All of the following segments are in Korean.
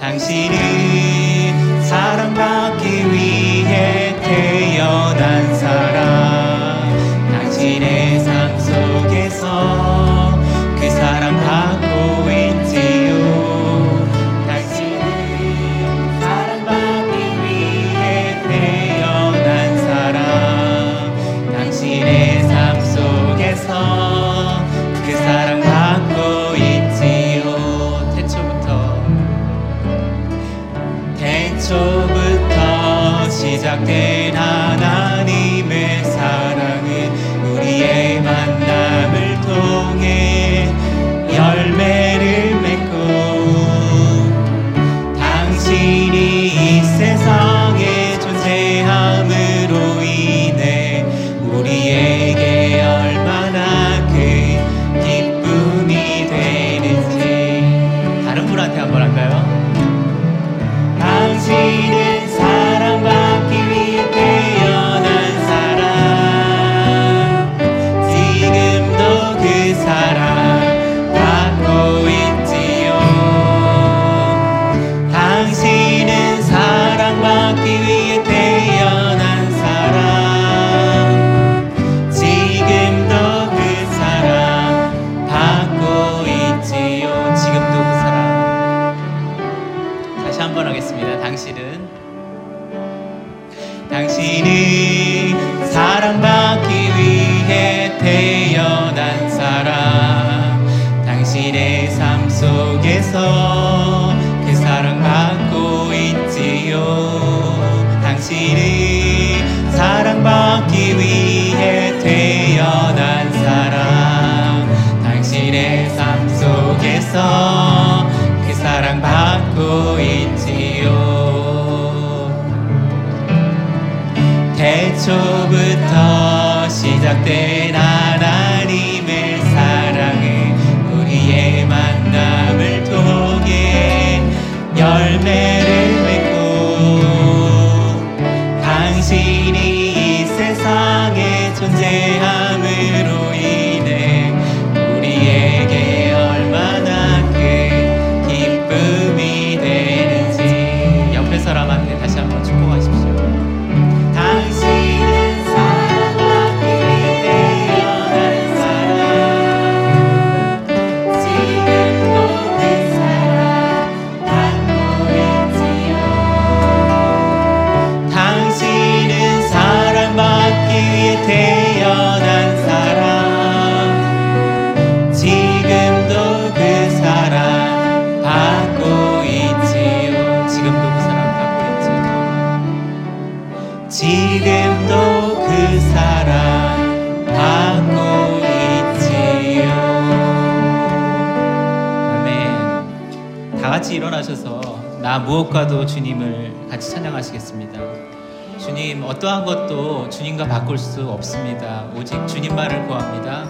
당신이 사랑받기 위해 태어나 que 다시 한 번 하겠습니다. 당신은 당신이 사랑받기 위해 태어난 사람 당신의 삶 속에서 복된 하나님의 사랑은 우리의 만남을 통해 열매를 맺고 당신이 이 세상에 존재함을 지금도 그 사랑 받고 있지요. 아멘. 다 같이 일어나셔서 나 무엇과도 주님을 같이 찬양하시겠습니다. 주님, 어떠한 것도 주님과 바꿀 수 없습니다. 오직 주님만을 구합니다.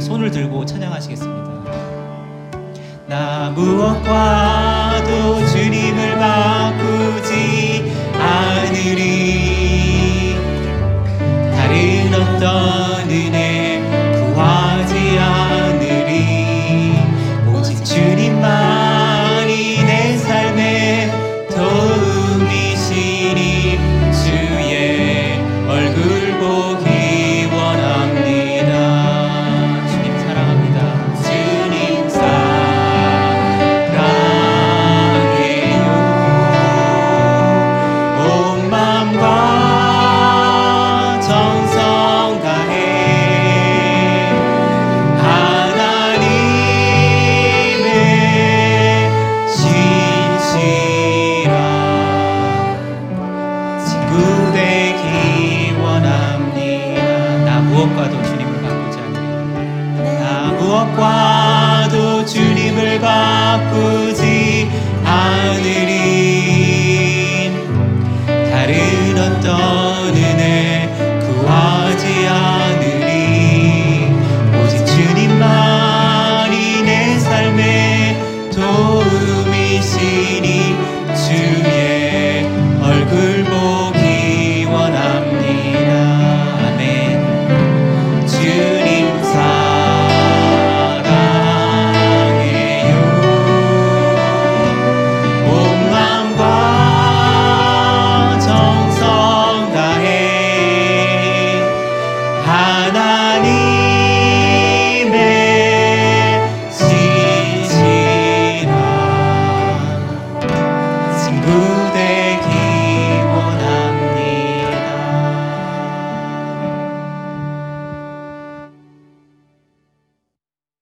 손을 들고 찬양하시겠습니다. 나 무엇과도 주님을 바꾸지 않으리 무엇과도 주님을 바꾸지 않으리. 다른 어떤 Some